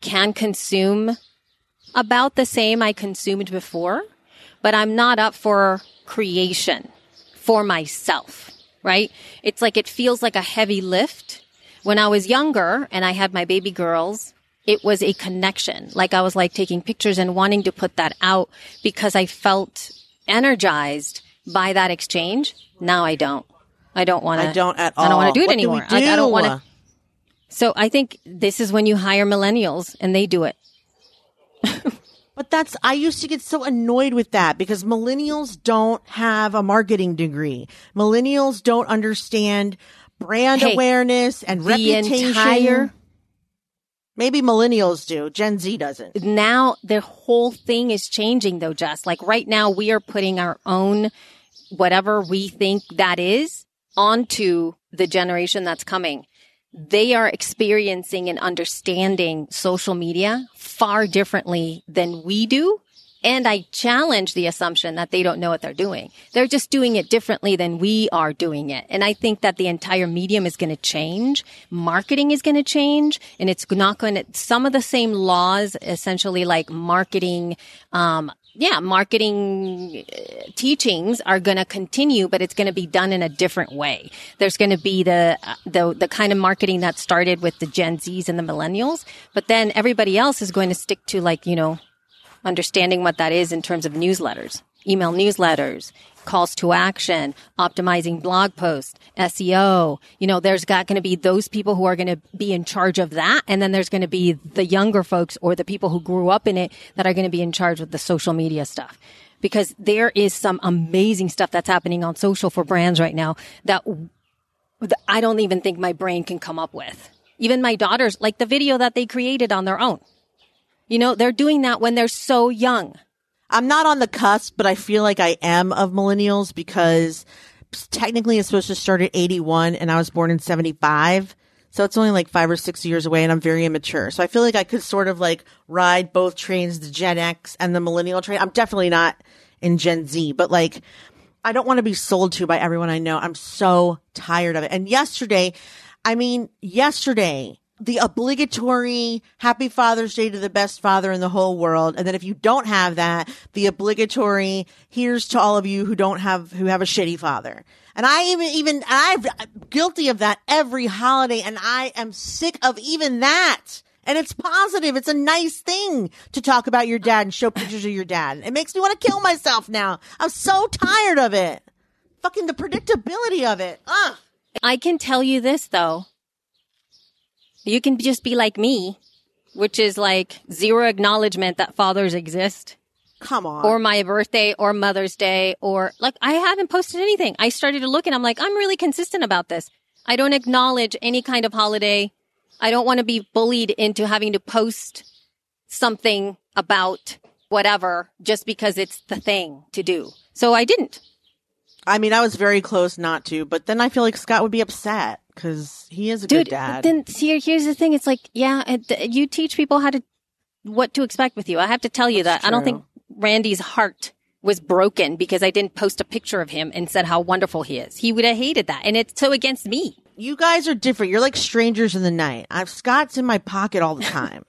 S2: can consume about the same I consumed before, but I'm not up for creation for myself, right? It's like it feels like a heavy lift. When I was younger and I had my baby girls, it was a connection. Like I was like taking pictures and wanting to put that out because I felt energized by that exchange. Now I don't. I don't want to.
S1: I don't at all.
S2: I don't want to do it
S1: What do
S2: anymore. Like, I don't want to. So I think this is when you hire millennials and they do it. (laughs)
S1: But that's, I used to get so annoyed with that because millennials don't have a marketing degree. Millennials don't understand brand
S2: Hey,
S1: awareness and reputation.
S2: entire-
S1: Maybe millennials do. Gen Z doesn't.
S2: now the whole thing is changing though, Jess. Like right now we are putting our own whatever we think that is onto the generation that's coming. They are experiencing and understanding social media far differently than we do. And I challenge the assumption that they don't know what they're doing. They're just doing it differently than we are doing it. And I think that the entire medium is going to change. Marketing is going to change and it's not going to, some of the same laws, essentially like marketing, um, yeah, marketing uh, teachings are going to continue, but it's going to be done in a different way. There's going to be the, uh, the, the kind of marketing that started with the Gen Zs and the millennials, but then everybody else is going to stick to like, you know, understanding what that is in terms of newsletters, email newsletters, calls to action, optimizing blog posts, SEO. You know, there's got going to be those people who are going to be in charge of that. And then there's going to be the younger folks or the people who grew up in it that are going to be in charge with the social media stuff. Because there is some amazing stuff that's happening on social for brands right now that that I don't even think my brain can come up with. Even my daughters, like the video that they created on their own. You know, they're doing that when they're so young.
S1: I'm not on the cusp, but I feel like I am of millennials because technically it's supposed to start at 81 and I was born in 75. So it's only like five or six years away and I'm very immature. So I feel like I could sort of like ride both trains, the Gen X and the millennial train. I'm definitely not in Gen Z, but like I don't want to be sold to by everyone I know. I'm so tired of it. And yesterday, I mean, yesterday, the obligatory happy Father's Day to the best father in the whole world. And then if you don't have that, the obligatory here's to all of you who don't have, who have a shitty father. And I even, even, I'm guilty of that every holiday and I am sick of even that. And it's positive. It's a nice thing to talk about your dad and show pictures of your dad. It makes me want to kill myself now. I'm so tired of it. Fucking the predictability of it. Ugh.
S2: I can tell you this though. You can just be like me, which is like zero acknowledgement that fathers exist
S1: Come on.
S2: or my birthday or Mother's Day or like I haven't posted anything. I started to look and I'm like, I'm really consistent about this. I don't acknowledge any kind of holiday. I don't want to be bullied into having to post something about whatever just because it's the thing to do. So I didn't.
S1: I mean, I was very close not to, but then I feel like Scott would be upset because he is a
S2: Dude,
S1: good dad.
S2: then see, here's the thing. It's like, yeah, it, you teach people how to, what to expect with you. I have to tell you
S1: That's
S2: that. I don't think Randy's heart was broken because I didn't post a picture of him and said how wonderful he is. He would have hated that. And it's so against me.
S1: you guys are different. You're like strangers in the night. I've Scott's in my pocket all the time.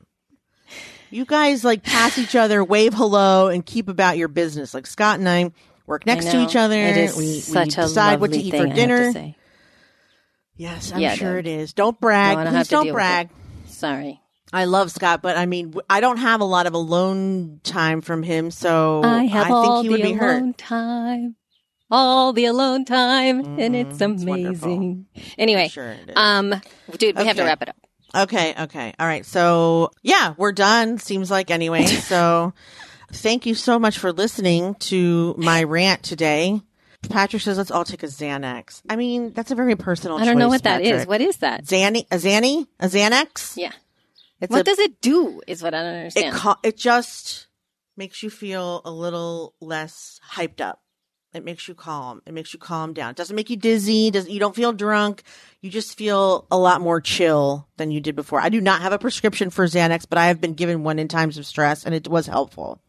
S1: (laughs) you guys like pass each other, wave hello, and keep about your business. Like Scott and I work next to each other.
S2: It is
S1: we, we
S2: such a
S1: decide what to eat
S2: thing,
S1: for
S2: I
S1: dinner. Yes, I'm
S2: Yeah,
S1: sure it is. Don't brag.
S2: No, don't
S1: Please don't brag.
S2: Sorry.
S1: I love Scott, but I mean, I don't have a lot of alone time from him, so
S2: I have
S1: think
S2: all
S1: he would
S2: the
S1: be hurt.
S2: alone time. All the alone time. and it's
S1: Mm, it's
S2: amazing. Anyway.
S1: Sure it.
S2: Um, dude, we have to wrap it up.
S1: Okay, okay. All right. So, yeah, we're done. Seems like anyway. (laughs) So, thank you so much for listening to my rant today. Patrick says let's all take a Xanax. I mean, that's a very personal
S2: I don't know
S1: choice,
S2: what that is. What is that?
S1: Xanny, a Xanny, a Xanax?
S2: Yeah.
S1: It's
S2: What
S1: a,
S2: does it do is what I don't
S1: it,
S2: understand.
S1: ca- it just makes you feel a little less hyped up. It makes you calm. It makes you calm down. It doesn't make you dizzy. Doesn't you don't feel drunk. You just feel a lot more chill than you did before. I do not have a prescription for Xanax, but I have been given one in times of stress, and it was helpful.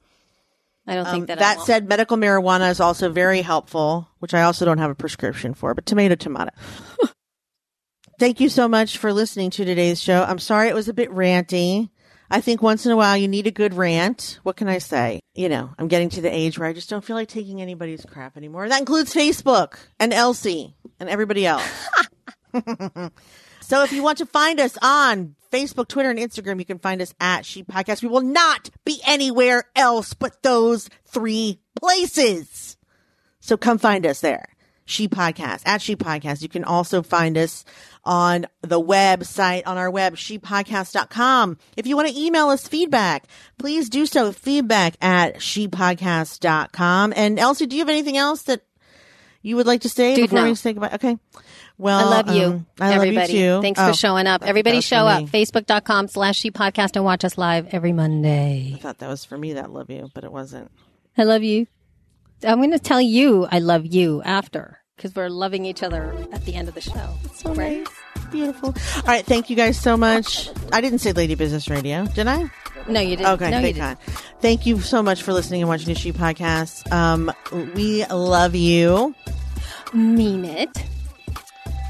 S2: I don't
S1: Um,
S2: think that
S1: that
S2: will.
S1: said, medical marijuana is also very helpful, which I also don't have a prescription for. But tomato, tomato. (laughs) Thank you so much for listening to today's show. I'm sorry it was a bit ranty. I think once in a while you need a good rant. What can I say? You know, I'm getting to the age where I just don't feel like taking anybody's crap anymore. That includes Facebook and Elsie and everybody else. (laughs) so if you want to find us on Facebook, Twitter, and Instagram, you can find us at She Podcast. We will not be anywhere else but those three places. So come find us there. She Podcast, at She Podcast. You can also find us on the website, on our web, shepodcast.com. If you want to email us feedback, please do so. Feedback at shepodcast.com. And Elsie, do you have anything else that you would like to say
S2: Dude,
S1: before
S2: no.
S1: we say goodbye? Okay. Well,
S2: I love you,
S1: um, I
S2: everybody.
S1: love you too.
S2: Thanks
S1: Oh,
S2: for showing up. Everybody show up. Facebook.com slash she podcast and watch us live every Monday.
S1: I thought that was for me that love you, but it wasn't.
S2: I love you. I'm going to tell you I love you after because we're loving each other at the end of the show.
S1: So nice. Beautiful. All right. Thank you guys so much. I didn't say Lady Business Radio, did I?
S2: No, you didn't.
S1: Okay,
S2: no, you
S1: thank
S2: didn't.
S1: God. Thank you so much for listening and watching the She Podcast. Um, we love you.
S2: Mean it.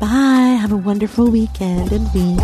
S1: Bye. Have a wonderful weekend and week.